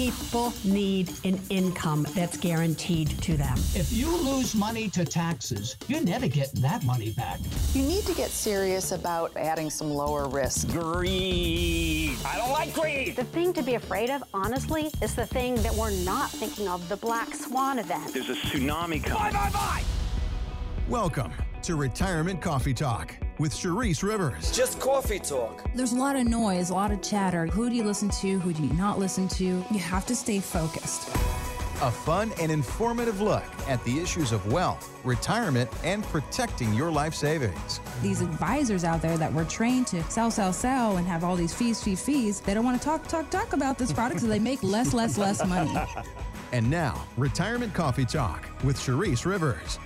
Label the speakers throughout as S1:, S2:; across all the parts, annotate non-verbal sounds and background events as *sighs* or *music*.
S1: People need an income that's guaranteed to them.
S2: If you lose money to taxes, you're never getting that money back.
S3: You need to get serious about adding some lower risk.
S4: Greed. I don't like greed.
S5: The thing to be afraid of, honestly, is the thing that we're not thinking of the black swan event.
S4: There's a tsunami coming. Bye, bye, bye.
S6: Welcome to Retirement Coffee Talk with Charisse Rivers.
S7: Just coffee talk.
S8: There's a lot of noise, a lot of chatter. Who do you listen to? Who do you not listen to? You have to stay focused.
S6: A fun and informative look at the issues of wealth, retirement, and protecting your life savings.
S8: These advisors out there that were trained to sell, sell, sell and have all these fees, fees, fees, they don't want to talk, talk, talk about this product so they make less, less, less money. *laughs*
S6: And now, Retirement Coffee Talk with Charisse Rivers.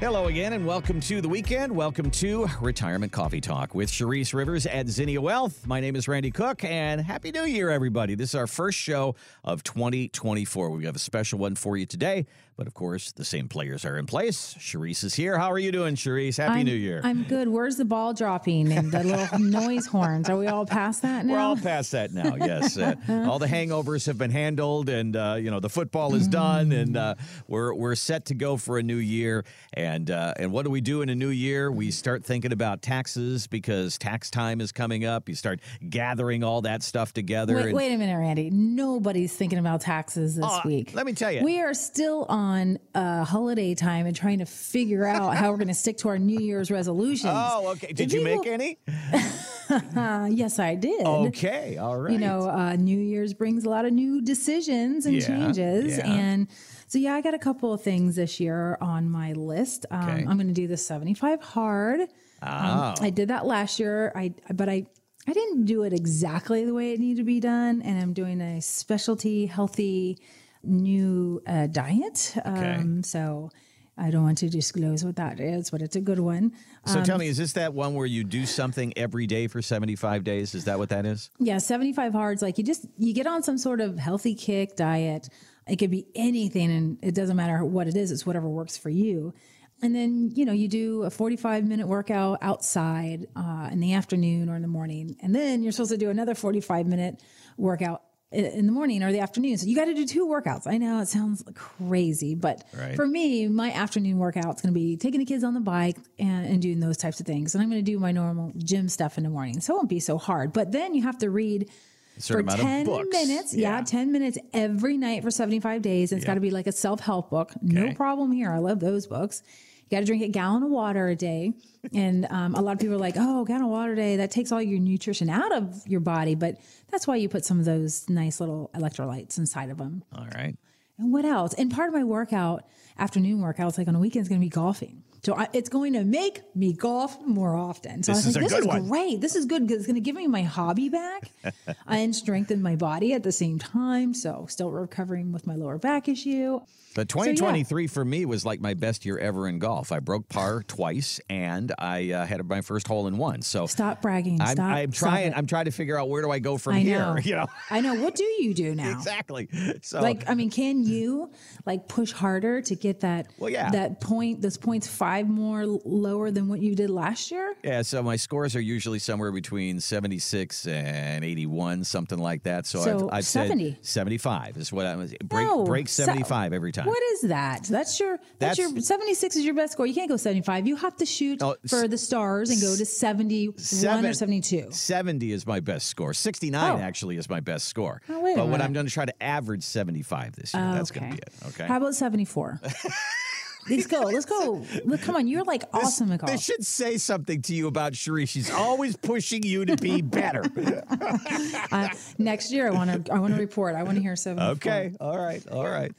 S9: Hello again, and welcome to the weekend. Welcome to Retirement Coffee Talk with Charisse Rivers at Zinnia Wealth. My name is Randy Cook, and Happy New Year, everybody. This is our first show of 2024. We have a special one for you today, but of course, the same players are in place. Charisse is here. How are you doing, Charisse? Happy
S8: I'm,
S9: New Year.
S8: I'm good. Where's the ball dropping and the little *laughs* noise horns? Are we all past that now?
S9: We're all past that now, yes. Uh, *laughs* all the hangovers have been handled, and, uh, you know, the football is done, and uh, we're, we're set to go for a new year. And, uh, and what do we do in a new year? We start thinking about taxes because tax time is coming up. You start gathering all that stuff together.
S8: Wait,
S9: and-
S8: wait a minute, Randy. Nobody's thinking about taxes this
S9: Oh,
S8: week.
S9: let me tell you.
S8: We are still on uh, holiday time and trying to figure out how we're going to stick to our New Year's resolutions. *laughs*
S9: Oh, okay. Did
S8: If
S9: you
S8: people-
S9: make any? *laughs*
S8: Yes, I did.
S9: Okay, all right.
S8: You know, uh, New Year's brings a lot of new decisions and
S9: Yeah,
S8: changes.
S9: yeah.
S8: And so, yeah, I got a couple of things this year on my list. Um,
S9: Okay.
S8: I'm going to do the 75 hard.
S9: Oh.
S8: Um, I did that last year. I but I I didn't do it exactly the way it needed to be done, and I'm doing a specialty healthy new uh, diet. Um, so I don't want to disclose what that is, but it's a good one.
S9: So
S8: Um,
S9: tell me, is this that one where you do something every day for 75 days? Is that what that is?
S8: Yeah, 75 hards. Like you just, you get on some sort of healthy kick diet. It could be anything and it doesn't matter what it is. It's whatever works for you. And then, you know, you do a 45 minute workout outside uh, in the afternoon or in the morning. And then you're supposed to do another 45 minute workout in the morning or the afternoon. So you got to do two workouts. I know it sounds crazy, but
S9: Right.
S8: for me, my afternoon workout's going to be taking the kids on the bike and, and doing those types of things. And I'm going to do my normal gym stuff in the morning. So it won't be so hard. But then you have to read for 10 minutes. Yeah.
S9: Yeah.
S8: 10 minutes every night for 75 days. And it's
S9: Yeah.
S8: got to be like a self help book. No problem here. I love those books. You got to drink a gallon of water a day. And um, a lot of people are like, oh, gallon of water day, that takes all your nutrition out of your body. But that's why you put some of those nice little electrolytes inside of them.
S9: All right.
S8: And what else? And part of my workout, afternoon workouts, like on a weekend, is going to be golfing. So I, it's going to make me golf more often. So
S9: This
S8: I
S9: is
S8: was like, this is
S9: one.
S8: great. This is good because it's going to give me my hobby back *laughs* and strengthen my body at the same time. So still recovering with my lower back issue.
S9: But 2023 for me was like my best year ever in golf. I broke par twice, and I uh, had my first hole in one. So
S8: Stop bragging.
S9: I'm,
S8: Stop.
S9: I'm trying. I'm trying to figure out where do I go from
S8: I
S9: here. *laughs* You know
S8: I know. What do you do *laughs* now?
S9: exactly. So
S8: Like, I mean, can you like push harder to get that?
S9: Well, yeah.
S8: That point, those points five more lower than what you did last year.
S9: yeah. So my scores are usually somewhere between 76 and 81, something like that. So,
S8: So,
S9: I've, I've
S8: 70.
S9: said 75 is what I was break
S8: No,
S9: break
S8: so-
S9: 75 every time.
S8: What is that? That's your that's,
S9: That's-
S8: your 76 is your best score. You can't go 75. You have to shoot
S9: Oh,
S8: for the stars and go to 71 or
S9: Seven-
S8: 72.
S9: 70 is my best score. 69
S8: Oh.
S9: actually is my best score.
S8: Oh,
S9: but what. I'm going to try to average 75 this year. That's going to be it. Okay.
S8: How about 74? *laughs* Let's go. Let's go. *laughs* Look, come on. You're like awesome golf.
S9: This should say something to you about Cherie. She's always pushing you to be better. *laughs*
S8: Uh, next year, I want to. I want to report. I want to hear 74.
S9: Okay. All right. All right.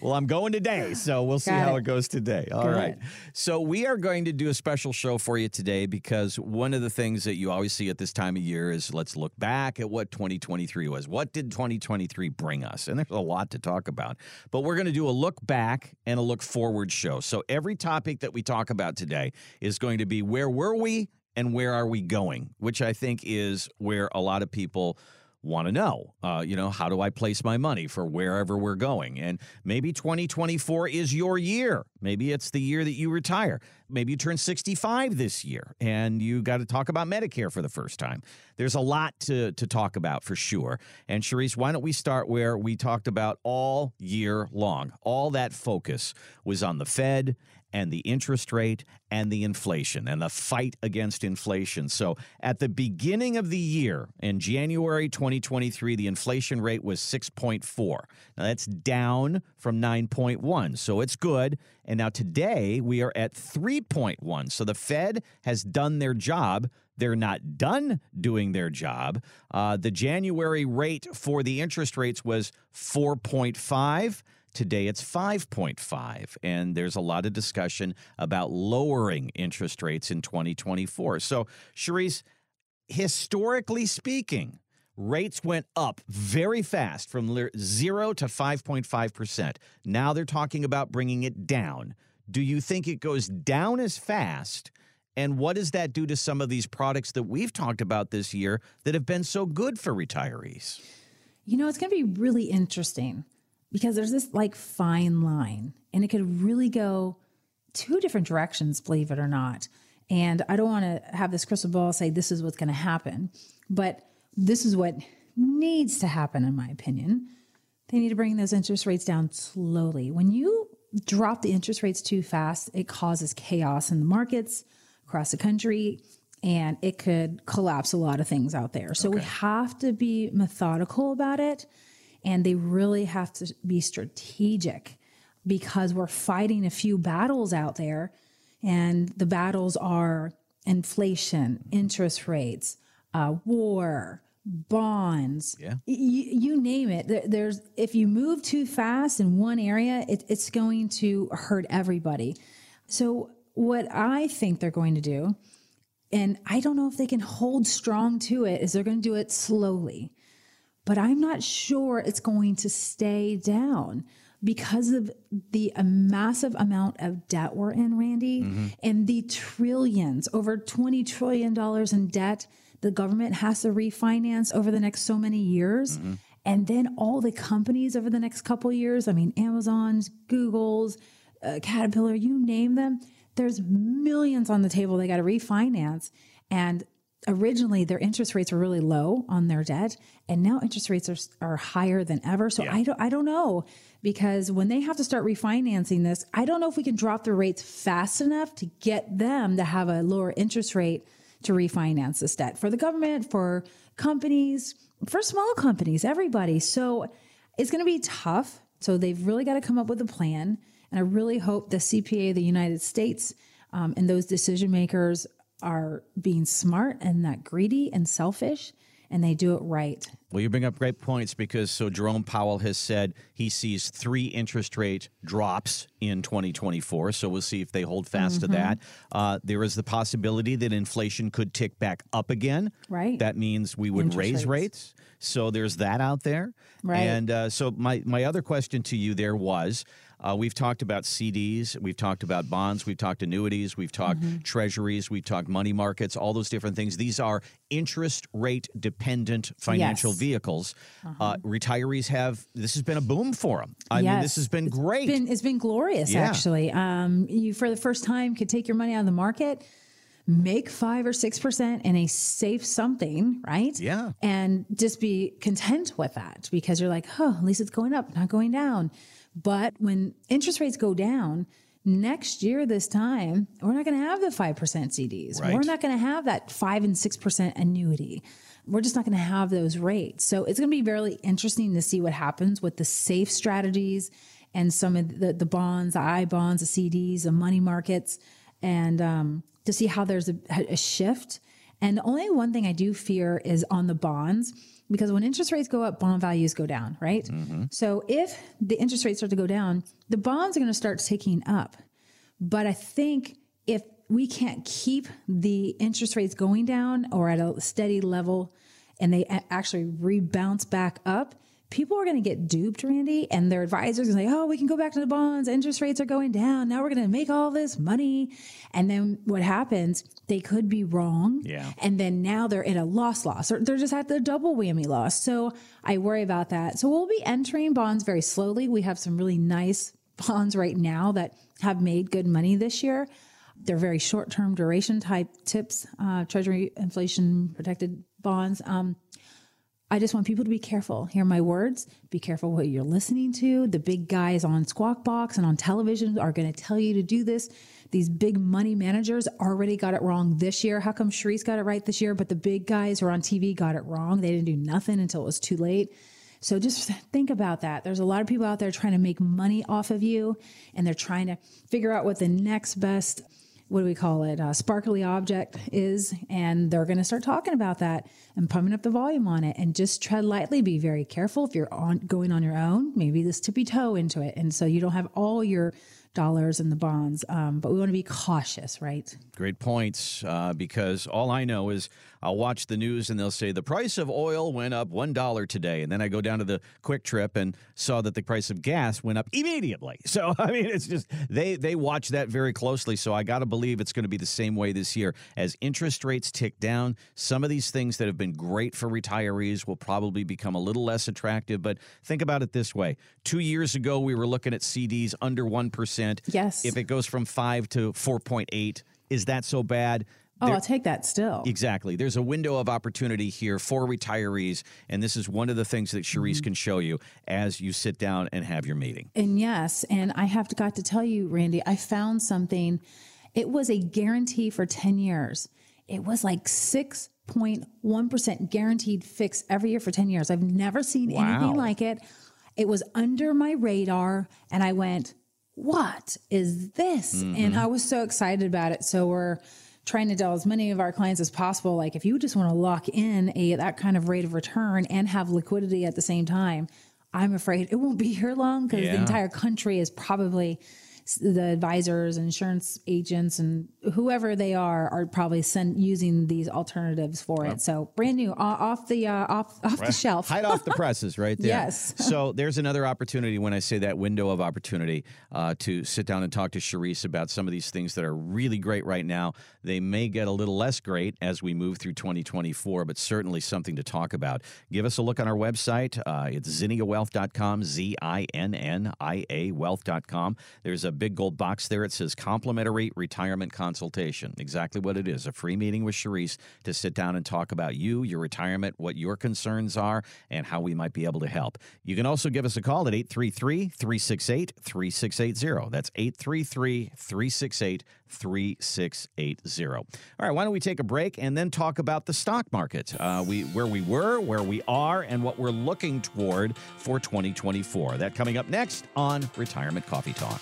S9: Well, I'm going today, so we'll see
S8: Got
S9: how
S8: it.
S9: it goes today. All right. So we are going to do a special show for you today because one of the things that you always see at this time of year is let's look back at what 2023 was. What did 2023 bring us? And there's a lot to talk about. But we're going to do a look back and a look forward show. So every topic that we talk about today is going to be where were we and where are we going, which I think is where a lot of people want to know, uh, you know, how do I place my money for wherever we're going? And maybe 2024 is your year. Maybe it's the year that you retire. Maybe you turn 65 this year and you got to talk about Medicare for the first time. There's a lot to, to talk about for sure. And Charisse, why don't we start where we talked about all year long? All that focus was on the Fed and the interest rate and the inflation and the fight against inflation. So at the beginning of the year, in January 2023, the inflation rate was 6.4. Now that's down from 9.1. So it's good. And now today we are at 3.1. So the Fed has done their job. They're not done doing their job. Uh, the January rate for the interest rates was 4.5. Today it's 5.5 and there's a lot of discussion about lowering interest rates in 2024. So, Charisse, historically speaking, rates went up very fast from 0 to 5.5%. Now they're talking about bringing it down. Do you think it goes down as fast? And what does that do to some of these products that we've talked about this year that have been so good for retirees?
S8: You know, it's going to be really interesting because there's this like fine line and it could really go two different directions, believe it or not. And I don't want to have this crystal ball say this is what's going to happen, but this is what needs to happen, in my opinion. They need to bring those interest rates down slowly. When you drop the interest rates too fast, it causes chaos in the markets across the country and it could collapse a lot of things out there. So okay. we have to be methodical about it and they really have to be strategic because we're fighting a few battles out there. And the battles are inflation, interest rates, uh, war, bonds,
S9: yeah.
S8: Y- you name it. There's if you move too fast in one area, it, it's going to hurt everybody. So what I think they're going to do, and I don't know if they can hold strong to it, is they're going to do it slowly but I'm not sure it's going to stay down because of the massive amount of debt we're in, Randy, mm-hmm. and the trillions, over $20 trillion in debt the government has to refinance over the next so many years. Mm-hmm. And then all the companies over the next couple years, I mean, Amazon's, Google's, uh, Caterpillar, you name them, there's millions on the table they got to refinance. And originally their interest rates were really low on their debt and now interest rates are, are higher than ever. So yeah. I, don't, I don't know because when they have to start refinancing this i don't know if we can drop the rates fast enough to get them to have a lower interest rate to refinance this debt for the government for companies for small companies everybody. So it's going to be tough. So they've really got to come up with a plan and i really hope the cpa of the united states um, and those decision makers are being smart and not greedy and selfish and they do it right.
S9: Well, you bring up great points because so Jerome Powell has said he sees three interest rate drops in 2024. So we'll see if they hold fast mm-hmm. to that. Uh, there is the possibility that inflation could tick back up again.
S8: Right.
S9: That means we would interest raise rates. rates. So there's that out there.
S8: Right.
S9: And uh, so my my other question to you there was uh, we've talked about CDs, we've talked about bonds, we've talked annuities, we've talked mm-hmm. treasuries, we've talked money markets, all those different things. These are interest rate dependent financial yes. vehicles. Uh-huh. Uh, retirees have this has been a boom for them. I yes. mean, this has been
S8: it's
S9: great.
S8: Been, it's been glorious, yeah. actually. Um, you for the first time could take your money out of the market make five or six percent in a safe something, right?
S9: Yeah.
S8: And just be content with that because you're like, oh, at least it's going up, not going down. But when interest rates go down, next year this time we're not going to have the 5% cds right. we're not going to have that 5 and 6% annuity. We're just not going to have those rates. So it's going to be very interesting to see what happens with the safe strategies and some of the, the bonds the i bonds the cds the money markets and um, to see how there's a, a shift. And the only one thing i do fear is on the bonds because when interest rates go up, bond values go down, right? Mm-hmm. So if the interest rates start to go down, the bonds are going to start taking up. But I think if we can't keep the interest rates going down or at a steady level and they actually rebounce back up, people are going to get duped, Randy, and their advisors are going to say, oh, we can go back to the bonds. Interest rates are going down. Now we're going to make all this money. And then what happens, they could be wrong.
S9: Yeah.
S8: And then now they're in a loss loss or they're just at the double whammy loss. So I worry about that. So we'll be entering bonds very slowly. We have some really nice bonds right now that have made good money this year. They're very short term duration type tips, uh, treasury inflation protected bonds. Um, I just want people to be careful. Hear my words. Be careful what you're listening to. The big guys on Squawk Box and on television are going to tell you to do this. These big money managers already got it wrong this year. How come Charisse got it right this year, but the big guys who are on TV got it wrong? They didn't do nothing until it was too late. So just *laughs* think about that. There's a lot of people out there trying to make money off of you, and they're trying to figure out what the next best what do we call it, a sparkly object is. And they're going to start talking about that and pumping up the volume on it and just tread lightly. Be very careful if you're on going on your own, maybe this tippy toe into it. And so you don't have all your dollars in the bonds. Um, but we want to be cautious, right?
S9: Great points. Uh, because all I know is I'll watch the news and they'll say the price of oil went up one dollar today, and then I go down to the QuikTrip and saw that the price of gas went up immediately. *laughs* So I mean, it's just they they watch that very closely. So I got to believe it's going to be the same way this year as interest rates tick down. Some of these things that have been great for retirees will probably become a little less attractive. But think about it this way: two years ago, we were looking at CDs under one percent.
S8: Yes.
S9: If it goes from five to four point eight, is that so bad?
S8: Oh,
S9: There-
S8: I'll take that still.
S9: Exactly. There's a window of opportunity here for retirees, and this is one of the things that Charisse
S8: Mm-hmm.
S9: can show you as you sit down and have your meeting.
S8: And yes, and I have to, got to tell you, Randy, I found something. It was a guarantee for 10 years. It was like 6.1% guaranteed fix every year for 10 years. I've never seen
S9: Wow.
S8: anything like it. It was under my radar, and I went, What is this? And I was so excited about it. So we're trying to tell as many of our clients as possible like if you just want to lock in a that kind of rate of return and have liquidity at the same time i'm afraid it won't be here long because
S9: Yeah.
S8: the entire country is probably the advisors insurance agents and whoever they are are probably send, using these alternatives for it so brand new off the uh, off off the shelf
S9: Hide off the *laughs* presses right there.
S8: Yes.
S9: so there's another opportunity when I say that window of opportunity uh, to sit down and talk to Charisse about some of these things that are really great right now. They may get a little less great as we move through 2024, but certainly something to talk about. Give us a look on our website. Uh, it's zinniawealth.com, Z I N N I A wealth.com. There's a big gold box there. It says complimentary retirement consultation. Exactly what it is a free meeting with Charisse to sit down and talk about you, your retirement, what your concerns are, and how we might be able to help. You can also give us a call at 833 368 3680. That's 833 368 3680. All right, why don't we take a break and then talk about the stock market? Uh, we Where we were, where we are, and what we're looking toward for 2024. That coming up next on Retirement Coffee Talk.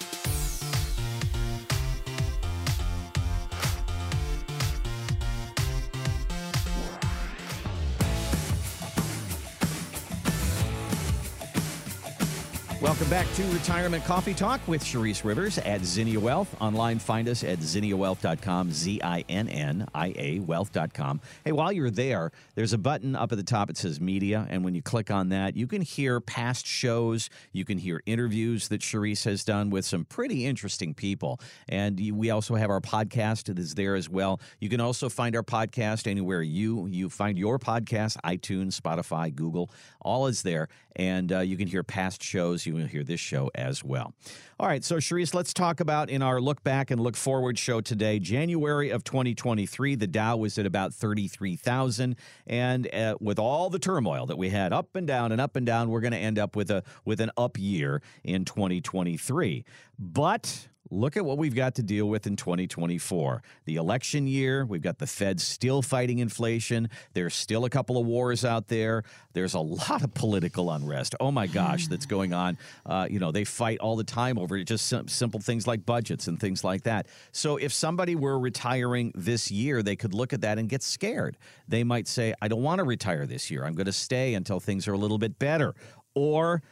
S9: Welcome back to Retirement Coffee Talk with Charisse Rivers at Zinnia Wealth. Online, find us at zinniawealth.com, Z I N N I A wealth.com. Hey, while you're there, there's a button up at the top. It says media. And when you click on that, you can hear past shows. You can hear interviews that Charisse has done with some pretty interesting people. And we also have our podcast that is there as well. You can also find our podcast anywhere you, you find your podcast iTunes, Spotify, Google, all is there. And uh, you can hear past shows. You will hear this show as well. All right, so Charisse, let's talk about in our look back and look forward show today. January of 2023, the Dow was at about 33,000, and uh, with all the turmoil that we had up and down and up and down, we're going to end up with a with an up year in 2023. But Look at what we've got to deal with in 2024. The election year, we've got the Fed still fighting inflation. There's still a couple of wars out there. There's a lot of political unrest. Oh my gosh, that's *sighs* going on. Uh, you know, they fight all the time over just sim- simple things like budgets and things like that. So if somebody were retiring this year, they could look at that and get scared. They might say, I don't want to retire this year. I'm going to stay until things are a little bit better. Or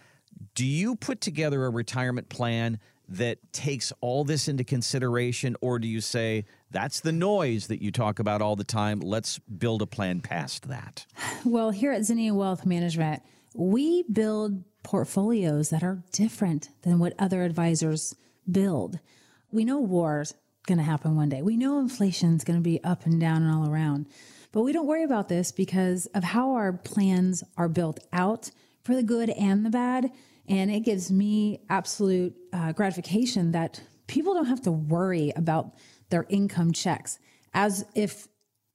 S9: do you put together a retirement plan that takes all this into consideration, or do you say that's the noise that you talk about all the time? Let's build a plan past that.
S8: Well, here at Zinnia Wealth Management, we build portfolios that are different than what other advisors build. We know war's going to happen one day. We know inflation's going to be up and down and all around. But we don't worry about this because of how our plans are built out for the good and the bad. And it gives me absolute uh, gratification that people don't have to worry about their income checks as if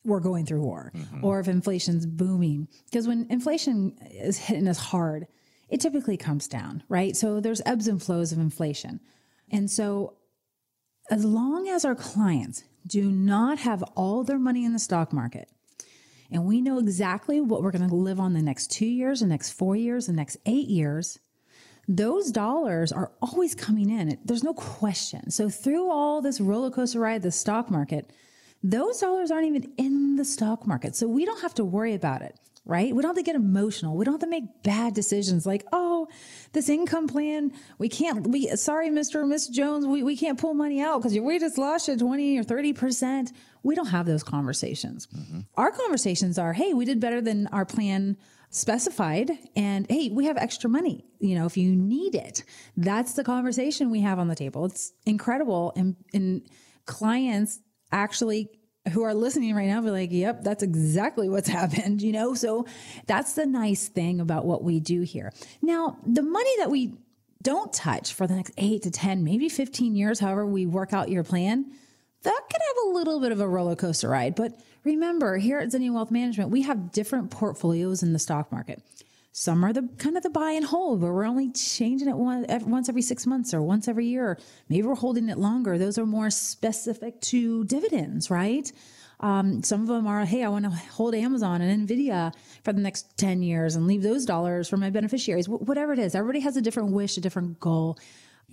S8: we're going through war or if inflation's booming. Because when inflation is hitting us hard, it typically comes down, right? So there's ebbs and flows of inflation. And so as long as our clients do not have all their money in the stock market, and we know exactly what we're going to live on the next two years, the next four years, the next eight years, those dollars are always coming in. There's no question. So through all this roller coaster ride, the stock market, those dollars aren't even in the stock market. So we don't have to worry about it, right? We don't have to get emotional. We don't have to make bad decisions like, oh, this income plan, we can't, we, sorry, Mr. or Miss Jones, we, we can't pull money out because we just lost you 20 or 30%. We don't have those conversations. Mm-hmm. Our conversations are, hey, we did better than our plan specified and hey we have extra money you know if you need it. That's the conversation we have on the table. It's incredible. And, and clients actually who are listening right now be like yep that's exactly what's *laughs* happened you know? So that's the nice thing about what we do here. Now the money that we don't touch for the next 8 to 10 maybe 15 years however we work out your plan that could have a little bit of a roller coaster ride. But remember, here at Zinnia Wealth Management, we have different portfolios in the stock market. Some are the kind of the buy and hold, where we're only changing it one, once every six months or once every year. Maybe we're holding it longer. Those are more specific to dividends, right? Um, some of them are, hey, I want to hold Amazon and Nvidia for the next 10 years and leave those dollars for my beneficiaries. Wh- whatever it is, everybody has a different wish, a different goal,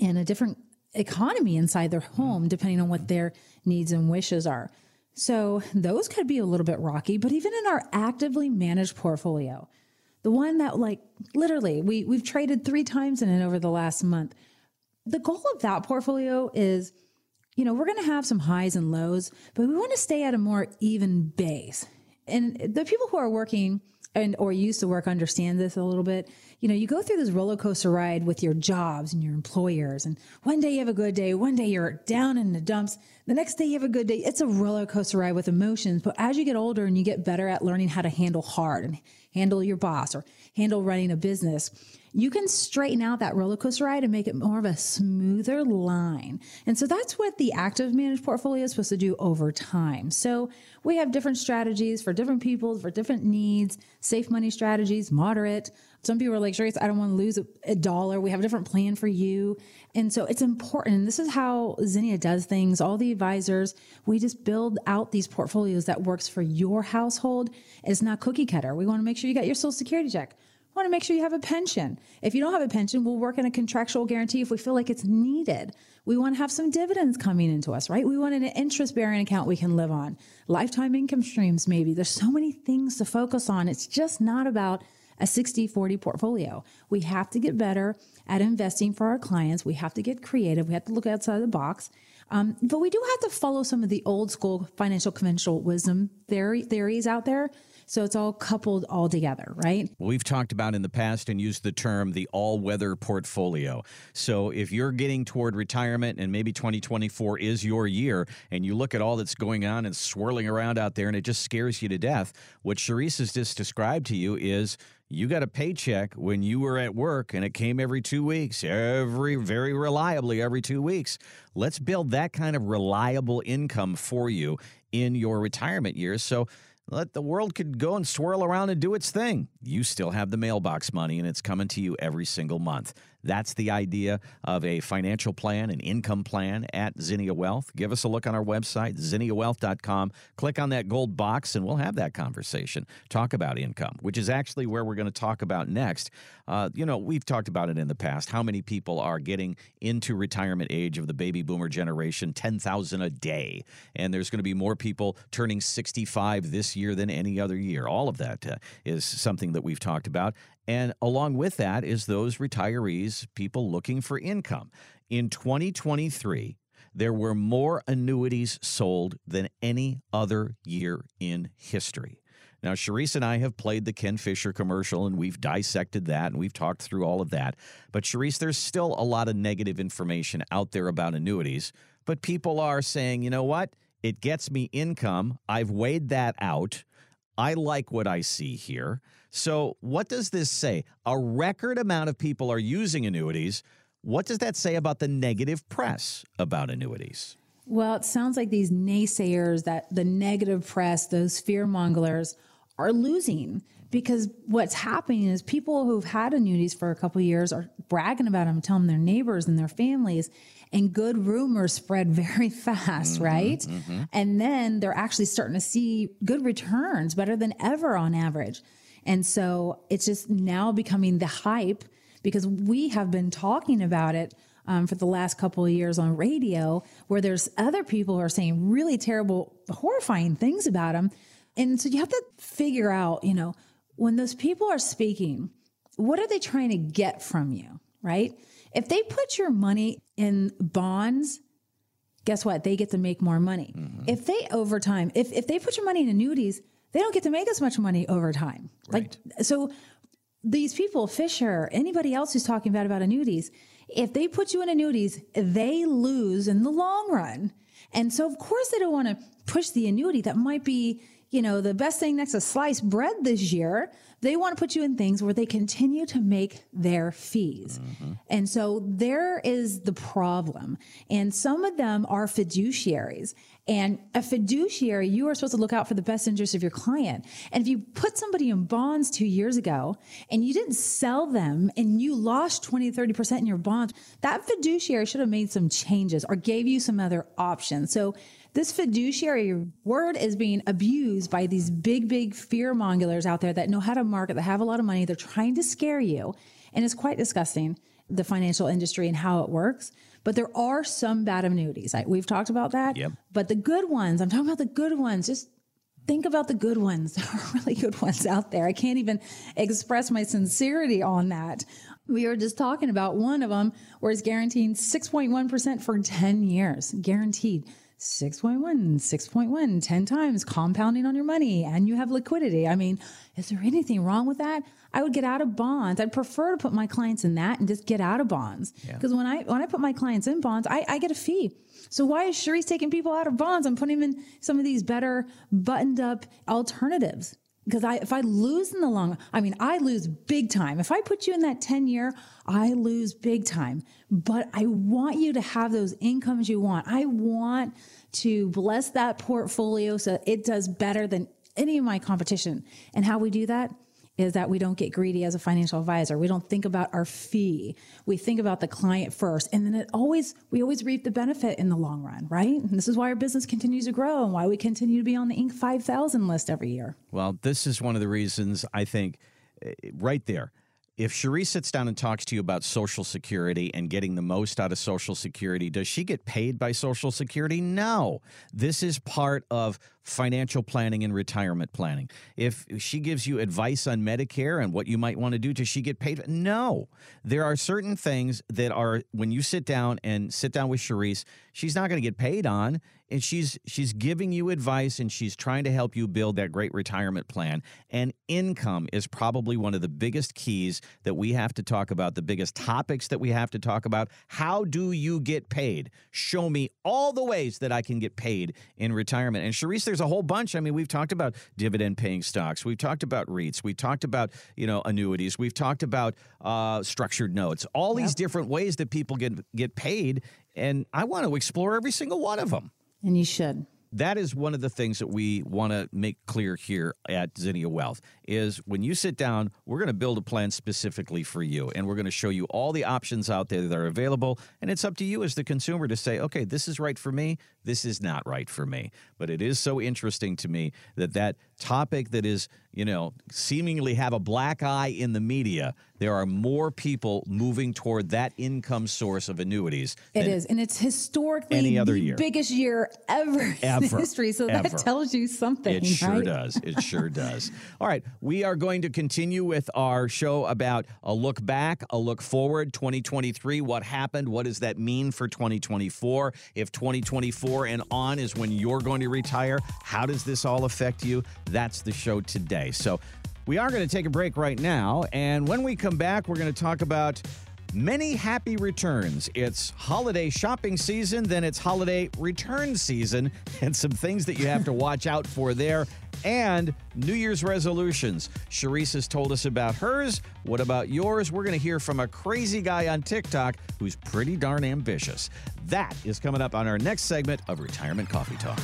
S8: and a different economy inside their home, depending on what their needs and wishes are. So those could be a little bit rocky, but even in our actively managed portfolio, the one that like literally we we've traded three times in it over the last month. The goal of that portfolio is, you know, we're going to have some highs and lows, but we want to stay at a more even base. And the people who are working and or used to work understand this a little bit. You know, you go through this roller coaster ride with your jobs and your employers, and one day you have a good day, one day you're down in the dumps, the next day you have a good day. It's a roller coaster ride with emotions. But as you get older and you get better at learning how to handle hard and handle your boss or handle running a business, you can straighten out that roller coaster ride and make it more of a smoother line. And so that's what the active managed portfolio is supposed to do over time. So we have different strategies for different people, for different needs, safe money strategies, moderate. Some people are like, sure, I don't want to lose a, a dollar. We have a different plan for you. And so it's important. This is how Zinnia does things. All the advisors, we just build out these portfolios that works for your household. It's not cookie cutter. We want to make sure you got your social security check We want to make sure you have a pension. If you don't have a pension, we'll work in a contractual guarantee if we feel like it's needed. We want to have some dividends coming into us, right? We want an interest bearing account we can live on, lifetime income streams, maybe. There's so many things to focus on. It's just not about a 60 40 portfolio. We have to get better at investing for our clients. We have to get creative. We have to look outside the box. Um, but we do have to follow some of the old school financial conventional wisdom theory, theories out there so it's all coupled all together, right?
S9: We've talked about in the past and used the term the all weather portfolio. So if you're getting toward retirement and maybe 2024 is your year and you look at all that's going on and swirling around out there and it just scares you to death, what Charisse has just described to you is you got a paycheck when you were at work and it came every two weeks, every very reliably every two weeks. Let's build that kind of reliable income for you in your retirement years. So let the world could go and swirl around and do its thing. You still have the mailbox money and it's coming to you every single month. That's the idea of a financial plan, an income plan at Zinnia Wealth. Give us a look on our website, zinniawealth.com. Click on that gold box and we'll have that conversation. Talk about income, which is actually where we're going to talk about next. Uh, you know, we've talked about it in the past. How many people are getting into retirement age of the baby boomer generation? 10,000 a day. And there's going to be more people turning 65 this year than any other year. All of that uh, is something that we've talked about. And along with that is those retirees, people looking for income. In 2023, there were more annuities sold than any other year in history. Now, Charisse and I have played the Ken Fisher commercial and we've dissected that and we've talked through all of that. But, Charisse, there's still a lot of negative information out there about annuities. But people are saying, you know what? It gets me income. I've weighed that out. I like what I see here. So, what does this say? A record amount of people are using annuities. What does that say about the negative press about annuities?
S8: Well, it sounds like these naysayers, that the negative press, those fear mongers, are losing because what's happening is people who've had annuities for a couple years are bragging about them, telling their neighbors and their families, and good rumors spread *laughs* very fast, mm-hmm, right? Mm-hmm. And then they're actually starting to see good returns, better than ever on average. And so it's just now becoming the hype because we have been talking about it um, for the last couple of years on radio, where there's other people who are saying really terrible, horrifying things about them. And so you have to figure out, you know, when those people are speaking, what are they trying to get from you, right? If they put your money in bonds, guess what? They get to make more money. Mm-hmm. If they over time, if, if they put your money in annuities, they don't get to make as much money over time. Right. Like so these people, Fisher, anybody else who's talking bad about annuities, if they put you in annuities, they lose in the long run. And so, of course, they don't want to push the annuity that might be, you know, the best thing next to sliced bread this year. They want to put you in things where they continue to make their fees. Mm-hmm. And so there is the problem. And some of them are fiduciaries. And a fiduciary, you are supposed to look out for the best interest of your client. And if you put somebody in bonds two years ago and you didn't sell them and you lost 20, 30% in your bonds, that fiduciary should have made some changes or gave you some other options. So this fiduciary word is being abused by these big, big fear mongers out there that know how to market, that have a lot of money. They're trying to scare you. And it's quite disgusting, the financial industry and how it works. But there are some bad annuities. we've talked about that.
S9: Yep.
S8: But the good ones, I'm talking about the good ones. Just think about the good ones. *laughs* There are really good ones out there. I can't even express my sincerity on that. We were just talking about one of them where it's guaranteeing 6.1% for 10 years, guaranteed. 6.1, 6.1, 10 times compounding on your money and you have liquidity. I mean, is there anything wrong with that? I would get out of bonds. I'd prefer to put my clients in that and just get out of bonds. Because yeah. when I when I put my clients in bonds, I, I get a fee. So why is Charisse taking people out of bonds? I'm putting them in some of these better buttoned up alternatives. Because I, if I lose in the long, I mean, I lose big time. If I put you in that 10 year, I lose big time. But I want you to have those incomes you want. I want to bless that portfolio so it does better than any of my competition. And how we do that is that we don't get greedy as a financial advisor. We don't think about our fee. We think about the client first. And then it always, we always reap the benefit in the long run, right? And this is why our business continues to grow and why we continue to be on the Inc. 5000 list every year.
S9: Well, this is one of the reasons I think eh, right there if Cherie sits down and talks to you about Social Security and getting the most out of Social Security, does she get paid by Social Security? No. This is part of financial planning and retirement planning. If she gives you advice on Medicare and what you might want to do, does she get paid? No. There are certain things that are when you sit down and sit down with Charisse, she's not going to get paid on and she's she's giving you advice and she's trying to help you build that great retirement plan and income is probably one of the biggest keys that we have to talk about the biggest topics that we have to talk about how do you get paid show me all the ways that i can get paid in retirement and Charisse there's a whole bunch. I mean, we've talked about dividend paying stocks. We've talked about REITs. We've talked about, you know, annuities. We've talked about uh, structured notes, all yep. these different ways that people get, get paid. And I want to explore every single one of them.
S8: And you should
S9: that is one of the things that we want to make clear here at Zinnia Wealth is when you sit down, we're going to build a plan specifically for you and we're going to show you all the options out there that are available and it's up to you as the consumer to say, "Okay, this is right for me, this is not right for me." But it is so interesting to me that that topic that is, you know, seemingly have a black eye in the media, there are more people moving toward that income source of annuities.
S8: It is, and it's historically
S9: any other
S8: the
S9: year.
S8: biggest year ever, ever in history. So ever. that tells you something.
S9: It sure
S8: right?
S9: does. It sure *laughs* does. All right, we are going to continue with our show about a look back, a look forward, 2023. What happened? What does that mean for 2024? If 2024 and on is when you're going to retire. How does this all affect you? That's the show today. So we are going to take a break right now. And when we come back, we're going to talk about many happy returns. It's holiday shopping season, then it's holiday return season, *laughs* and some things that you have to watch out for there. And New Year's resolutions. Charisse has told us about hers. What about yours? We're going to hear from a crazy guy on TikTok who's pretty darn ambitious. That is coming up on our next segment of Retirement Coffee Talk.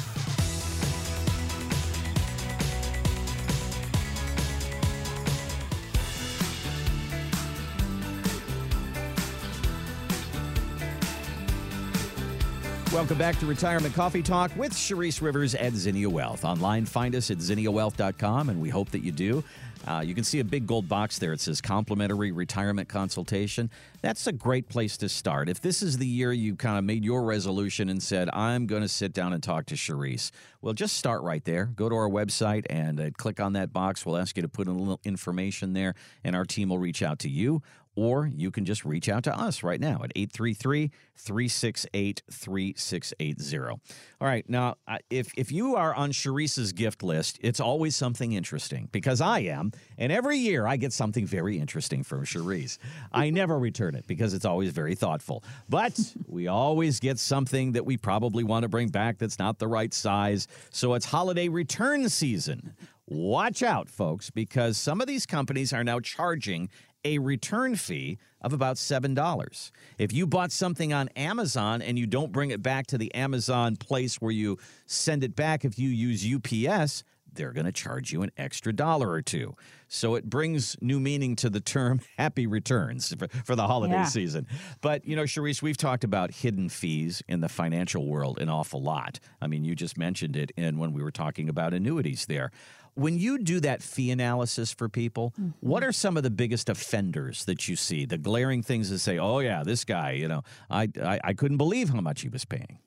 S9: Welcome back to Retirement Coffee Talk with Charisse Rivers at Zinnia Wealth. Online, find us at zinniawealth.com, and we hope that you do. Uh, you can see a big gold box there. It says complimentary retirement consultation. That's a great place to start. If this is the year you kind of made your resolution and said, I'm going to sit down and talk to Charisse, well, just start right there. Go to our website and uh, click on that box. We'll ask you to put in a little information there, and our team will reach out to you or you can just reach out to us right now at 833 368 3680. All right. Now, if, if you are on Charisse's gift list, it's always something interesting because I am. And every year I get something very interesting from Charisse. I *laughs* never return it because it's always very thoughtful. But *laughs* we always get something that we probably want to bring back that's not the right size. So it's holiday return season. Watch out, folks, because some of these companies are now charging a return fee of about $7. If you bought something on Amazon and you don't bring it back to the Amazon place where you send it back, if you use UPS, they're going to charge you an extra dollar or two. So it brings new meaning to the term *laughs* happy returns for, for the holiday yeah. season. But, you know, Charisse, we've talked about hidden fees in the financial world an awful lot. I mean, you just mentioned it in when we were talking about annuities there when you do that fee analysis for people, mm-hmm. what are some of the biggest offenders that you see? The glaring things that say, "Oh yeah, this guy, you know, I I, I couldn't believe how much he was paying."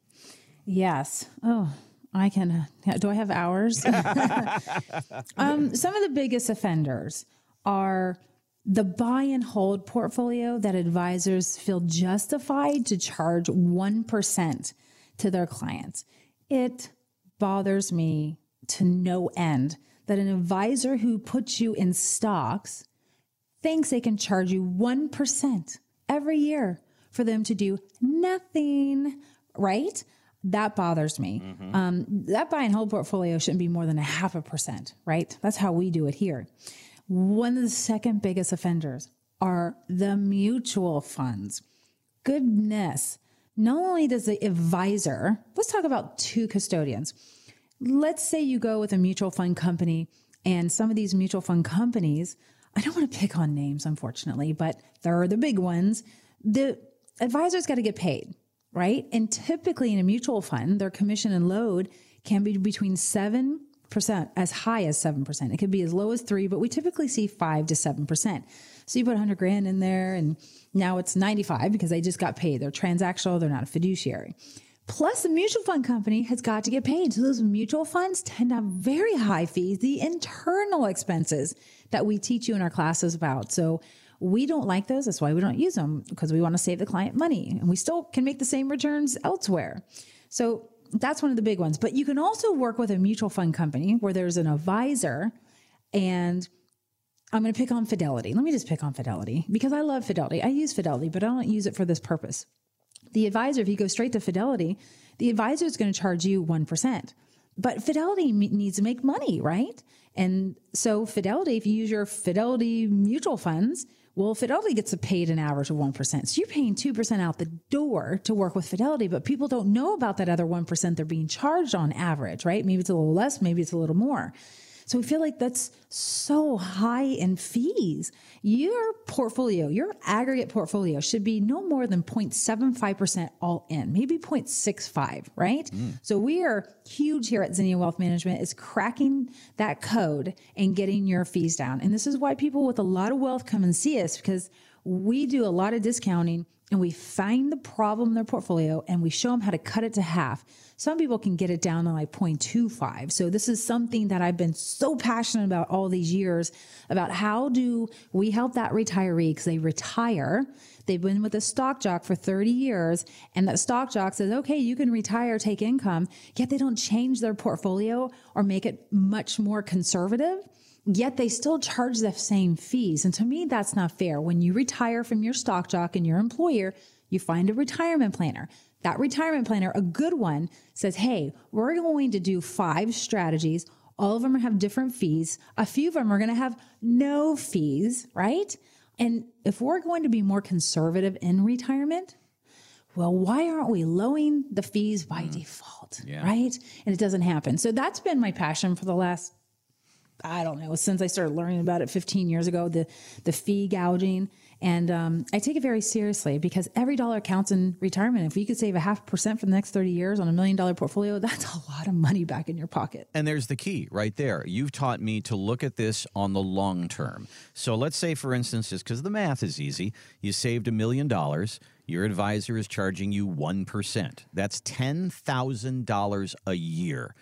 S8: Yes. Oh, I can. Do I have hours? *laughs* um, some of the biggest offenders are the buy and hold portfolio that advisors feel justified to charge 1% to their clients. It bothers me to no end that an advisor who puts you in stocks thinks they can charge you 1% every year for them to do nothing, right? That bothers me. Mm-hmm. Um, that buy and hold portfolio shouldn't be more than a half a percent, right? That's how we do it here. One of the second biggest offenders are the mutual funds. Goodness. Not only does the advisor, let's talk about two custodians let's say you go with a mutual fund company and some of these mutual fund companies, I don't want to pick on names, unfortunately, but there are the big ones. The advisor's got to get paid, right? And typically in a mutual fund, their commission and load can be between 7% as high as 7%. It could be as low as 3, but we typically see 5 to 7%. So you put 100 grand in there and now it's 95 because they just got paid. They're transactional, they're not a fiduciary. Plus, the mutual fund company has got to get paid. So those mutual funds tend to have very high fees, the internal expenses that we teach you in our classes about. So we don't like those. That's why we don't use them because we want to save the client money and we still can make the same returns elsewhere. So that's one of the big ones. But you can also work with a mutual fund company where there's an advisor and I'm going to pick on Fidelity. Let me just pick on Fidelity because I love Fidelity. I use Fidelity, but I don't use it for this purpose. The advisor, if you go straight to Fidelity, the advisor is going to charge you 1%. But Fidelity needs to make money, right? And so Fidelity, if you use your Fidelity mutual funds, well, Fidelity gets paid an average of 1%. So you're paying 2% out the door to work with Fidelity, but people don't know about that other 1% they're being charged on average, right? Maybe it's a little less, maybe it's a little more. So we feel like that's so high in fees. Your portfolio, your aggregate portfolio should be no more than 0.75% all in, maybe 0.65, right? Mm. So we are huge here at Zinnia Wealth Management is cracking that code and getting your fees down. And this is why people with a lot of wealth come and see us because we do a lot of discounting and we find the problem in their portfolio and we show them how to cut it to half. Some people can get it down to like 0.25. So this is something that I've been so passionate about all these years about how do we help that retiree because they retire. They've been with a stock jock for 30 years and that stock jock says, okay, you can retire, take income, yet they don't change their portfolio or make it much more conservative yet they still charge the same fees. And to me, that's not fair. When you retire from your stock jock and your employer, you find a retirement planner. That retirement planner, a good one, says, Hey, we're going to do five strategies. All of them have different fees. A few of them are going to have no fees, right? And if we're going to be more conservative in retirement, well, why aren't we lowering the fees by mm-hmm. default?
S9: Yeah.
S8: Right. And it doesn't happen. So that's been my passion for the last I don't know, since I started learning about it 15 years ago, the, the fee gouging. And um, I take it very seriously because every dollar counts in retirement. If you could save a half percent for the next 30 years on a million dollar portfolio, that's a lot of money back in your pocket.
S9: And there's the key right there. You've taught me to look at this on the long term. So let's say, for instance, just because the math is easy, you saved a million dollars. Your advisor is charging you 1%. That's $10,000 a year.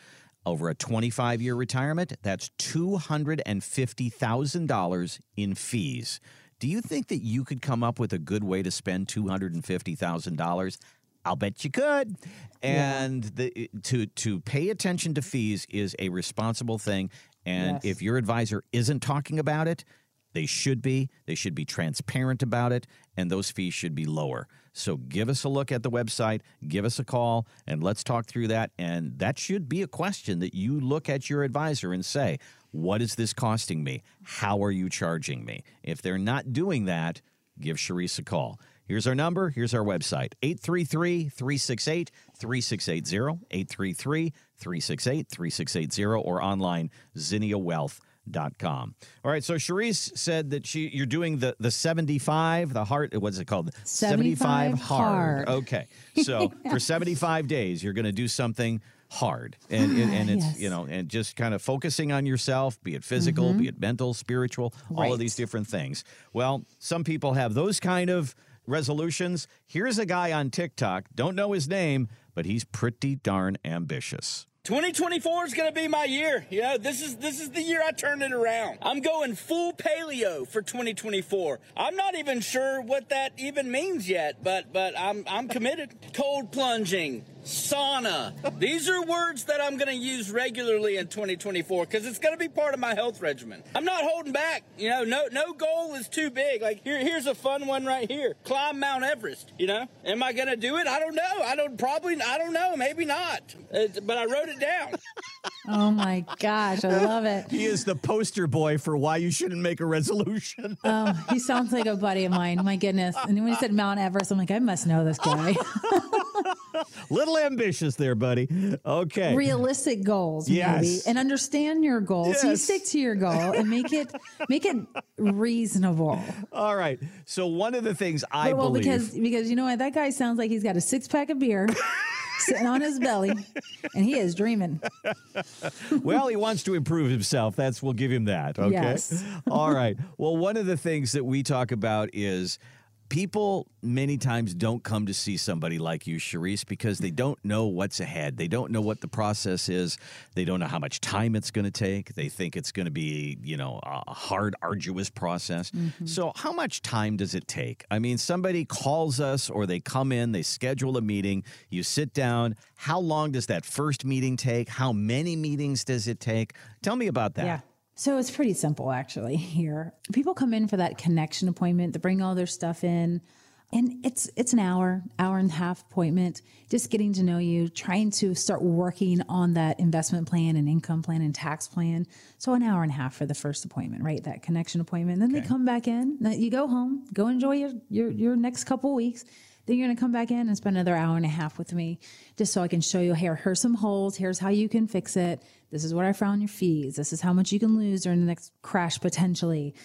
S9: Over a 25 year retirement, that's $250,000 in fees. Do you think that you could come up with a good way to spend $250,000? I'll bet you could. And the, to to pay attention to fees is a responsible thing. And
S8: Yes.
S9: if your advisor isn't talking about it, they should be. They should be transparent about it, and those fees should be lower. So give us a look at the website, give us a call, and let's talk through that. And that should be a question that you look at your advisor and say, What is this costing me? How are you charging me? If they're not doing that, give Charisse a call. Here's our number. Here's our website 833 368 3680, 833 368 3680, or online, zinniawealth.com. All right. So Charisse said that she you're doing the, the 75, the heart, what's it called?
S8: 75 hard.
S9: Okay. So for *laughs* 75 days, you're going to do something hard and and, and it's
S8: Yes. Mm-hmm.
S9: you know and just kind of focusing on yourself be it physical be it mental spiritual all of these different things well some people have those kind of resolutions here's a guy on tiktok don't know his name but he's pretty darn ambitious
S4: 2024 is gonna be my year. You know, this is this is the year I turn it around. I'm going full paleo for 2024. I'm not even sure what that even means yet, but but I'm I'm committed. Cold plunging, sauna. *laughs* These are words that I'm gonna use regularly in 2024 because it's gonna be part of my health regimen. I'm not holding back. You know, no no goal is too big. Like here here's a fun one right here. Climb Mount Everest. You know, am I gonna do it? I don't know. I don't probably I don't know. Maybe not. But I wrote it down. *laughs* *laughs*
S8: Oh my gosh, I love it.
S9: he is the poster boy for why you shouldn't make a resolution
S8: Oh, he sounds like a buddy of mine. My goodness. And when he said Mount Everest, I'm like, I must know this guy. *laughs*
S9: little ambitious there buddy okay
S8: Realistic goals,
S9: Yes.
S8: maybe, and understand your goals. So you stick to your goal and make it make it reasonable.
S9: all right so one of the things i
S8: well,
S9: believe
S8: because because you know what, that guy sounds like he's got a six pack of beer *laughs* sitting on his belly, and he is dreaming. *laughs*
S9: well, he wants to improve himself. That's we'll give him that. Okay.
S8: Yes.
S9: All right. Well, one of the things that we talk about is people many times don't come to see somebody like you, Charisse, because they don't know what's ahead. They don't know what the process is. They don't know how much time it's going to take. They think it's going to be, you know, a hard, arduous process. Mm-hmm. So, how much time does it take? I mean, somebody calls us or they come in, they schedule a meeting, you sit down. How long does that first meeting take? How many meetings does it take? Tell me about that.
S8: Yeah. So it's pretty simple actually here. People come in for that connection appointment, they bring all their stuff in. And it's it's an hour, hour and a half appointment, just getting to know you, trying to start working on that investment plan and income plan and tax plan. So an hour and a half for the first appointment, right? That connection appointment. Then they come back in. You go home, go enjoy your your, your next couple weeks. Then you're going to come back in and spend another hour and a half with me just so I can show you here, here's some holes. Here's how you can fix it. This is what I found your fees. This is how much you can lose during the next crash potentially.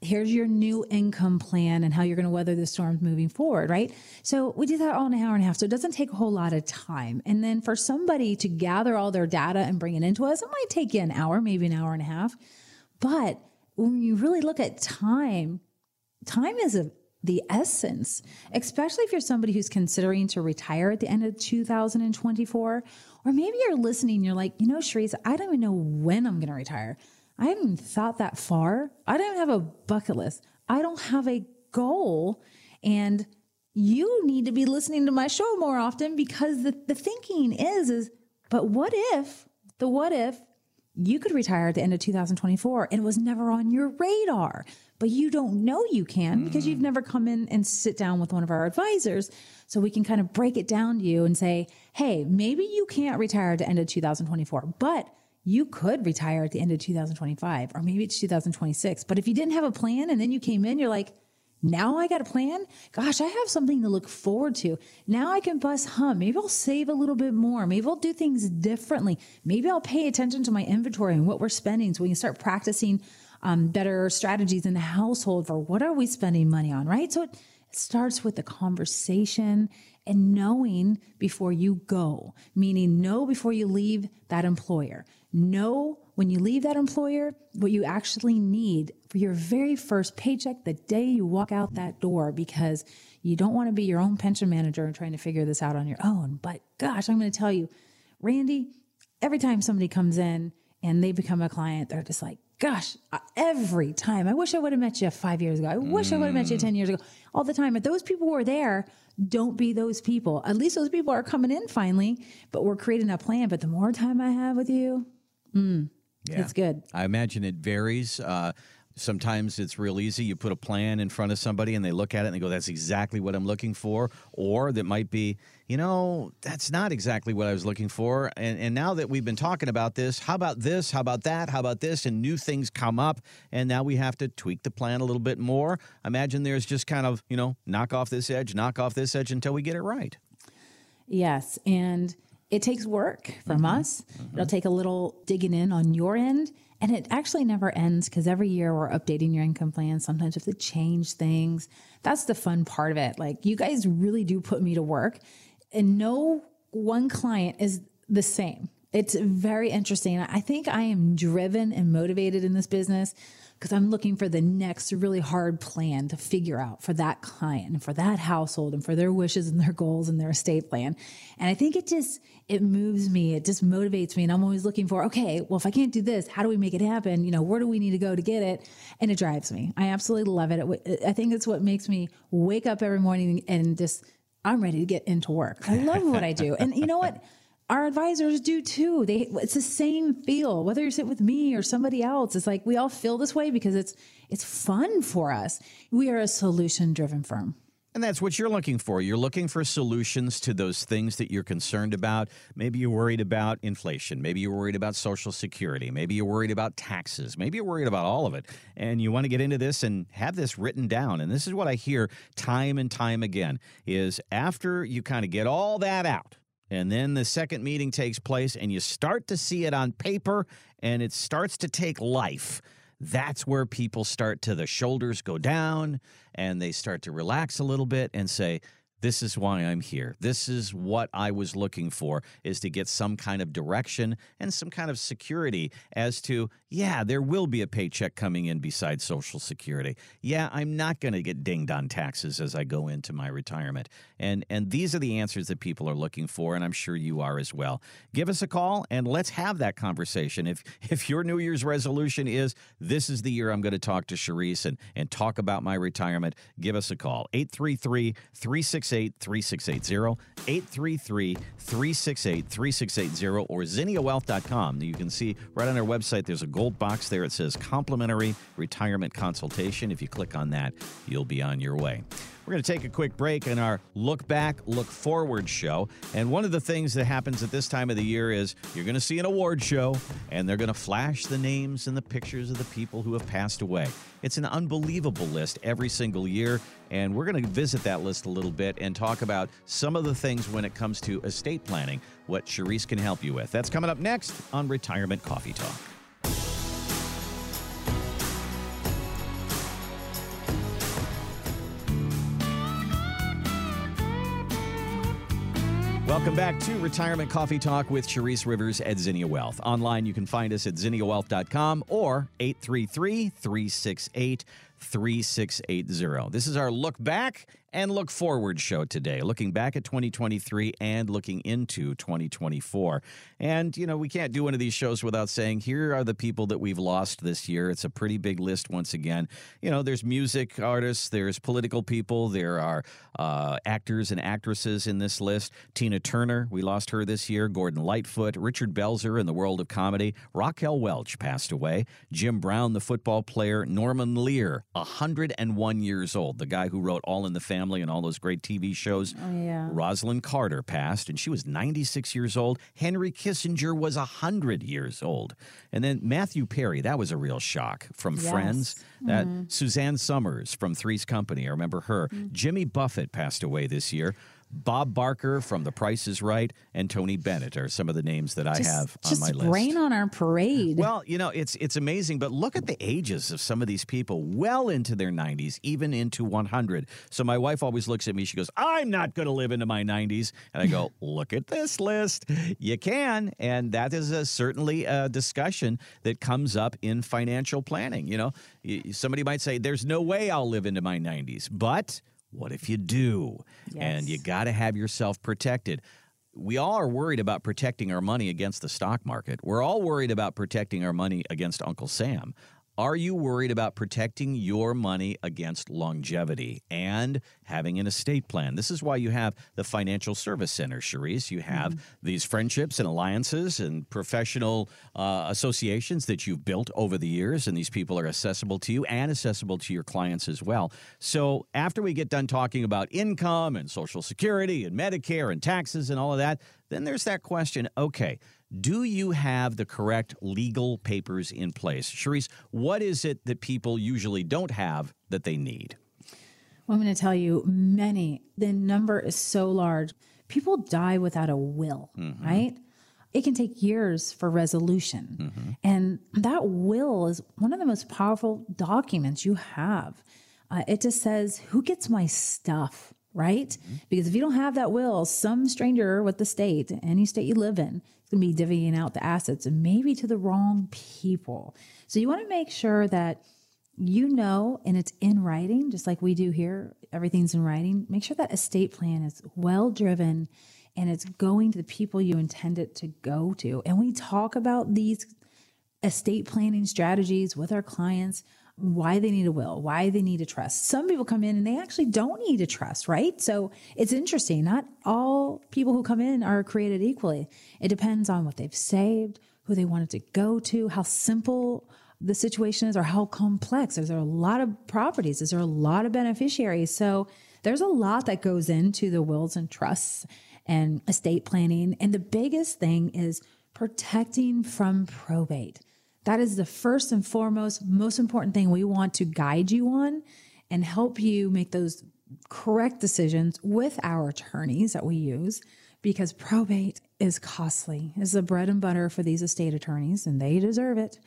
S8: Here's your new income plan and how you're going to weather the storms moving forward, right? So we do that all in an hour and a half. So it doesn't take a whole lot of time. And then for somebody to gather all their data and bring it into us, it might take you an hour, maybe an hour and a half. But when you really look at time, time is a the essence, especially if you're somebody who's considering to retire at the end of 2024. Or maybe you're listening, you're like, you know, Charisse, I don't even know when I'm going to retire. I haven't thought that far. I don't have a bucket list. I don't have a goal. And you need to be listening to my show more often because the, the thinking is, is, but what if, the what if you could retire at the end of 2024 and it was never on your radar, but you don't know you can because you've mm. never come in and sit down with one of our advisors. So we can kind of break it down to you and say, hey, maybe you can't retire at the end of 2024, but you could retire at the end of 2025 or maybe it's 2026. But if you didn't have a plan and then you came in, you're like, now I got a plan. Gosh, I have something to look forward to. Now I can bust hum. Maybe I'll save a little bit more. Maybe I'll do things differently. Maybe I'll pay attention to my inventory and what we're spending so we can start practicing um, better strategies in the household for what are we spending money on, right? So it starts with the conversation and knowing before you go, meaning know before you leave that employer. Know when you leave that employer what you actually need for your very first paycheck the day you walk out that door because you don't want to be your own pension manager and trying to figure this out on your own. But gosh, I'm going to tell you, Randy, every time somebody comes in and they become a client, they're just like, gosh, uh, every time. I wish I would have met you five years ago. I wish I would have met you 10 years ago. All the time. If those people were there, don't be those people. At least those people are coming in finally, but we're creating a plan. But the more time I have with you, mm,
S9: Yeah.
S8: it's good.
S9: I imagine it varies. Uh, sometimes it's real easy. You put a plan in front of somebody and they look at it and they go, that's exactly what I'm looking for. Or that might be, you know, that's not exactly what I was looking for. And, and now that we've been talking about this, how about this? How about that? How about this? And new things come up. And now we have to tweak the plan a little bit more. Imagine there's just kind of, you know, knock off this edge, knock off this edge until we get it right.
S8: Yes. And it takes work from mm-hmm. us. Mm-hmm. It'll take a little digging in on your end. And it actually never ends because every year we're updating your income plan. Sometimes we have to change things. That's the fun part of it. Like you guys really do put me to work, and no one client is the same. It's very interesting. I think I am driven and motivated in this business because I'm looking for the next really hard plan to figure out for that client and for that household and for their wishes and their goals and their estate plan. And I think it just it moves me, it just motivates me and I'm always looking for, okay, well if I can't do this, how do we make it happen? You know, where do we need to go to get it? And it drives me. I absolutely love it. It- I think it's what makes me wake up every morning and just I'm ready to get into work. I love what I do. And you know what? *laughs* Our advisors do too. They it's the same feel. Whether you sit with me or somebody else, it's like we all feel this way because it's it's fun for us. We are a solution driven firm.
S9: And that's what you're looking for. You're looking for solutions to those things that you're concerned about. Maybe you're worried about inflation. Maybe you're worried about Social Security. Maybe you're worried about taxes. Maybe you're worried about all of it. And you want to get into this and have this written down. And this is what I hear time and time again is after you kind of get all that out, and then the second meeting takes place and you start to see it on paper and it starts to take life. That's where people start to the shoulders go down and they start to relax a little bit and say this is why I'm here. This is what I was looking for is to get some kind of direction and some kind of security as to yeah, there will be a paycheck coming in besides social security. Yeah, I'm not going to get dinged on taxes as I go into my retirement. And and these are the answers that people are looking for and I'm sure you are as well. Give us a call and let's have that conversation. If *laughs* if your New Year's resolution is this is the year I'm going to talk to Charisse and and talk about my retirement, give us a call. 833-368-3680, 833-368-3680 or zinniawealth.com. You can see right on our website there's a gold box there. It says complimentary retirement consultation. If you click on that, you'll be on your way. We're going to take a quick break in our look back, look forward show. And one of the things that happens at this time of the year is you're going to see an award show and they're going to flash the names and the pictures of the people who have passed away. It's an unbelievable list every single year. And we're going to visit that list a little bit and talk about some of the things when it comes to estate planning, what Charisse can help you with. That's coming up next on Retirement Coffee Talk. Welcome back to Retirement Coffee Talk with Charisse Rivers at Zinnia Wealth. Online, you can find us at zinniawealth.com or 833 368 3680. This is our look back and look forward show today, looking back at 2023 and looking into 2024. And, you know, we can't do one of these shows without saying here are the people that we've lost this year. It's a pretty big list once again. You know, there's music artists, there's political people, there are uh, actors and actresses in this list. Tina Turner, we lost her this year. Gordon Lightfoot, Richard Belzer in the world of comedy. Raquel Welch passed away. Jim Brown, the football player. Norman Lear, 101 years old, the guy who wrote All in the Family and all those great TV shows.
S8: Oh, yeah.
S9: Rosalynn Carter passed, and she was 96 years old. Henry Kissinger was 100 years old. And then Matthew Perry, that was a real shock from
S8: Yes.
S9: Friends. That mm-hmm. Suzanne Somers from Three's Company, I remember her. Mm. Jimmy Buffett passed away this year. Bob Barker from The Price is Right and Tony Bennett are some of the names that I
S8: Just,
S9: have on my list.
S8: rain on our parade.
S9: Well, you know, it's it's amazing, but look at the ages of some of these people, well into their 90s, even into 100. So my wife always looks at me, she goes, "I'm not going to live into my 90s." And I go, *laughs* "Look at this list. You can." And that is a, certainly a discussion that comes up in financial planning, you know. Somebody might say, "There's no way I'll live into my 90s." But what if you do? And you got to have yourself protected. We all are worried about protecting our money against the stock market. We're all worried about protecting our money against Uncle Sam. Are you worried about protecting your money against longevity and having an estate plan? This is why you have the Financial Service Center, Charisse. You have these friendships and alliances and professional uh, associations that you've built over the years, and these people are accessible to you and accessible to your clients as well. So, after we get done talking about income and Social Security and Medicare and taxes and all of that, then there's that question okay, do you have the correct legal papers in place? Charisse, what is it that people usually don't have that they need?
S8: Well, I'm going to tell you, many, the number is so large. People die without a will, mm-hmm. right? It can take years for resolution. Mm-hmm. And that will is one of the most powerful documents you have. Uh, it just says, who gets my stuff, right? Mm-hmm. Because if you don't have that will, some stranger with the state, any state you live in, going to be divvying out the assets and maybe to the wrong people. So you want to make sure that you know and it's in writing just like we do here everything's in writing make sure that estate plan is well driven and it's going to the people you intend it to go to and we talk about these estate planning strategies with our clients why they need a will why they need a trust some people come in and they actually don't need a trust right so it's interesting not all people who come in are created equally it depends on what they've saved who they wanted to go to how simple the situation is or how complex. Is there a lot of properties? Is there a lot of beneficiaries? So there's a lot that goes into the wills and trusts and estate planning. And the biggest thing is protecting from probate. That is the first and foremost, most important thing we want to guide you on and help you make those correct decisions with our attorneys that we use because probate is costly. It's the bread and butter for these estate attorneys and they deserve it.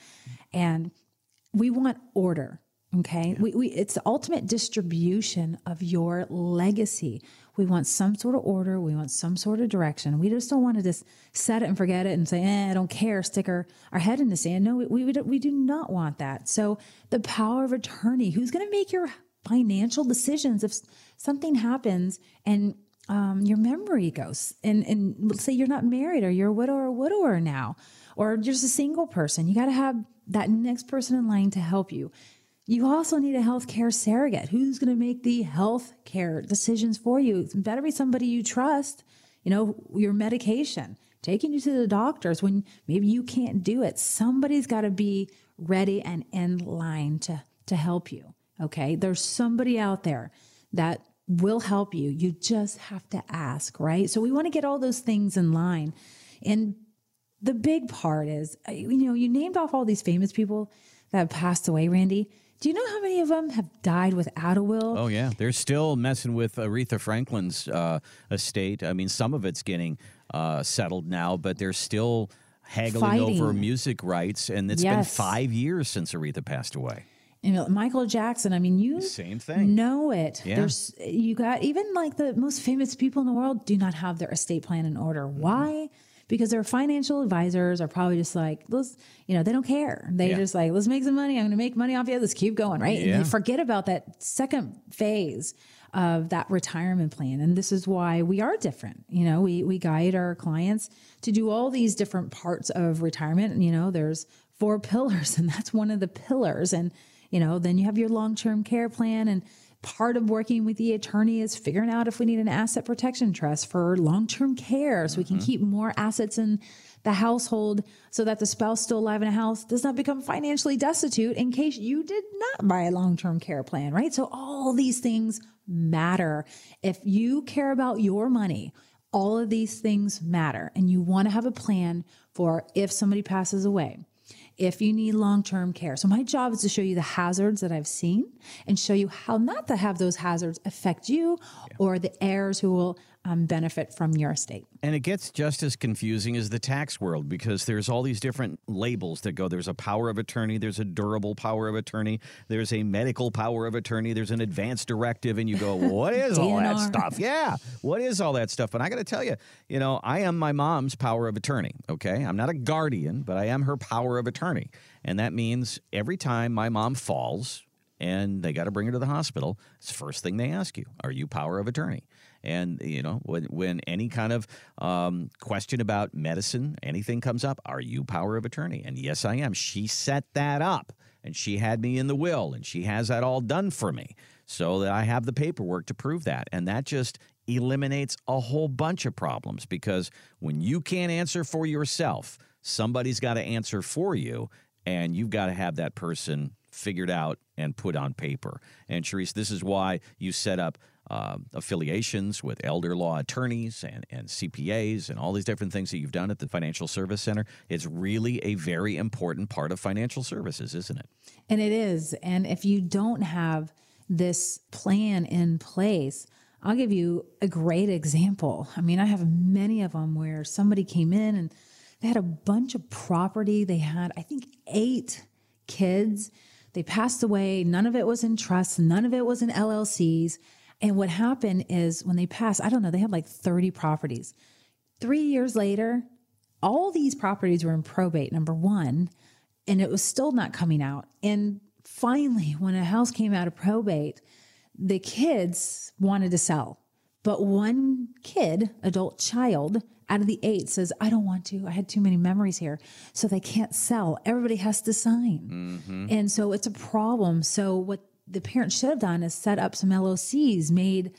S8: And we want order. Okay. We, we, it's the ultimate distribution of your legacy. We want some sort of order. We want some sort of direction. We just don't want to just set it and forget it and say, eh, I don't care, stick our, our head in the sand. No, we, we, we do not want that. So the power of attorney, who's going to make your financial decisions if something happens and um, your memory goes and, and let's say you're not married or you're a widow or a widower now, or you're just a single person, you got to have that next person in line to help you. You also need a healthcare surrogate who's going to make the healthcare decisions for you. It better be somebody you trust. You know, your medication, taking you to the doctors when maybe you can't do it. Somebody's got to be ready and in line to to help you. Okay, there's somebody out there that will help you. You just have to ask, right? So we want to get all those things in line. And the big part is, you know, you named off all these famous people that passed away, Randy. Do you know how many of them have died without a will?
S9: Oh yeah, they're still messing with Aretha Franklin's uh, estate. I mean, some of it's getting uh, settled now, but they're still haggling over music rights, and it's been five years since Aretha passed away.
S8: You know, Michael Jackson. I mean, you
S9: Same thing.
S8: know it.
S9: Yeah.
S8: There's you got even like the most famous people in the world do not have their estate plan in order.
S9: Mm-hmm.
S8: Why? Because their financial advisors are probably just like, let's, you know, they don't care. They
S9: Yeah.
S8: just like, let's make some money. I'm going to make money off you. Let's keep going, right?
S9: Yeah.
S8: And they forget about that second phase of that retirement plan. And this is why we are different. You know, we we guide our clients to do all these different parts of retirement. And you know, there's four *laughs* pillars, and that's one of the pillars. And you know, then you have your long-term care plan and part of working with the attorney is figuring out if we need an asset protection trust for long-term care so we can mm-hmm. keep more assets in the household so that the spouse still alive in a house does not become financially destitute in case you did not buy a long-term care plan right? So all these things matter. If you care about your money all of these things matter and you want to have a plan for if somebody passes away if you need long term care. So, my job is to show you the hazards that I've seen and show you how not to have those hazards affect you or the heirs who will um, benefit from your estate.
S9: And it gets just as confusing as the tax world because there's all these different labels that go. There's a power of attorney, there's a durable power of attorney, there's a medical power of attorney, there's an advance directive, and you go, *laughs* what is all that stuff? Yeah, what is all that stuff? And I got to tell you, you know, I am my mom's power of attorney. Okay, I'm not a guardian, but I am her power of attorney, and that means every time my mom falls. And they got to bring her to the hospital. It's the first thing they ask you: Are you power of attorney? And you know, when when any kind of um, question about medicine, anything comes up, are you power of attorney? And yes, I am. She set that up, and she had me in the will, and she has that all done for me, so that I have the paperwork to prove that. And that just eliminates a whole bunch of problems because when you can't answer for yourself, somebody's got to answer for you, and you've got to have that person figured out and put on paper. And Charisse, this is why you set up uh, affiliations with elder law attorneys and, and CPAs and all these different things that you've done at the Financial Service Center. It's really a very important part of financial services, isn't it?
S8: And it is. And if you don't have this plan in place, I'll give you a great example. I mean, I have many of them where somebody came in and they had a bunch of property. They had, I think, eight kids. They passed away. None of it was in trusts, none of it was in LLCs. And what happened is when they passed, I don't know, they had like 30 properties. Three years later, all these properties were in probate, number one, and it was still not coming out. And finally, when a house came out of probate, the kids wanted to sell. But one kid, adult child, out of the eight says, I don't want to. I had too many memories here. So they can't sell. Everybody has to sign. Mm-hmm. And so it's a problem. So what the parents should have done is set up some LLCs, made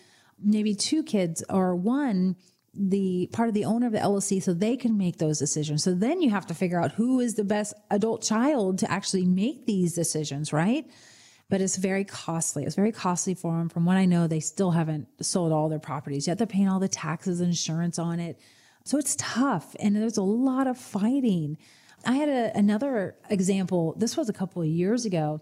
S8: maybe two kids or one the part of the owner of the LLC so they can make those decisions. So then you have to figure out who is the best adult child to actually make these decisions, right? But it's very costly. It's very costly for them. From what I know, they still haven't sold all their properties yet. They're paying all the taxes and insurance on it. So it's tough and there's a lot of fighting. I had a, another example. This was a couple of years ago.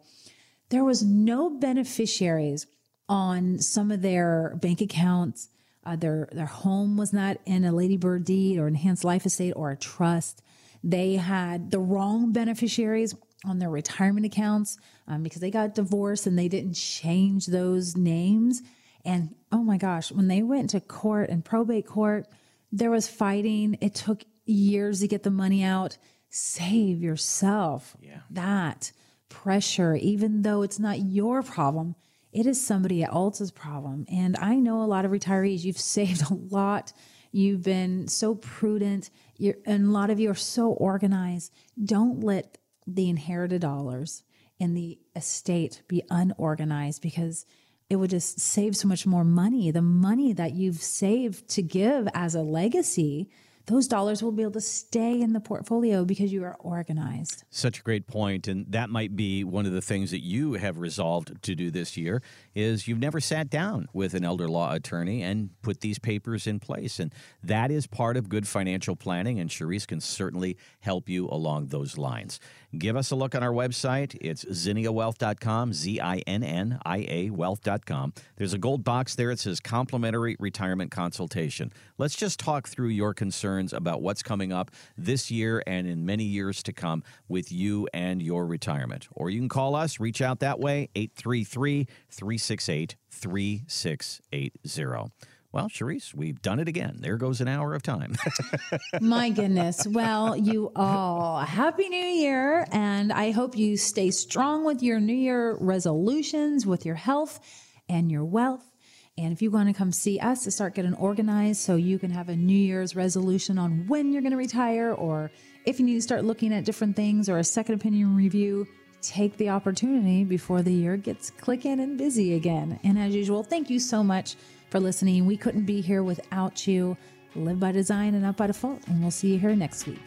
S8: There was no beneficiaries on some of their bank accounts. Uh, their their home was not in a ladybird deed or enhanced life estate or a trust. They had the wrong beneficiaries on their retirement accounts um, because they got divorced and they didn't change those names. And oh my gosh, when they went to court and probate court, there was fighting. It took years to get the money out. Save yourself that pressure, even though it's not your problem, it is somebody else's problem. And I know a lot of retirees, you've *laughs* saved a lot. You've been so prudent. You're, and a lot of you are so organized. Don't let the inherited dollars in the estate be unorganized because it would just save so much more money. The money that you've saved to give as a legacy, those dollars will be able to stay in the portfolio because you are organized.
S9: Such a great point, and that might be one of the things that you have resolved to do this year. Is you've never sat down with an elder law attorney and put these papers in place, and that is part of good financial planning. And Charisse can certainly help you along those lines. Give us a look on our website. It's zinniawealth.com, Z I N N I A wealth.com. There's a gold box there. It says complimentary retirement consultation. Let's just talk through your concerns about what's coming up this year and in many years to come with you and your retirement. Or you can call us, reach out that way, 833 368 3680. Well, Charisse, we've done it again. There goes an hour of time. *laughs*
S8: My goodness. Well, you all, Happy New Year. And I hope you stay strong with your New Year resolutions, with your health and your wealth. And if you want to come see us to start getting organized so you can have a New Year's resolution on when you're going to retire, or if you need to start looking at different things or a second opinion review, take the opportunity before the year gets clicking and busy again. And as usual, thank you so much for listening. We couldn't be here without you. Live by design and not by default. And we'll see you here next week.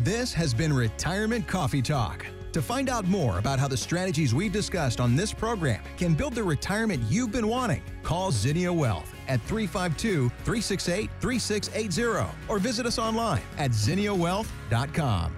S6: This has been Retirement Coffee Talk. To find out more about how the strategies we've discussed on this program can build the retirement you've been wanting, call Zinnia Wealth at 352 368 3680 or visit us online at zinniawealth.com.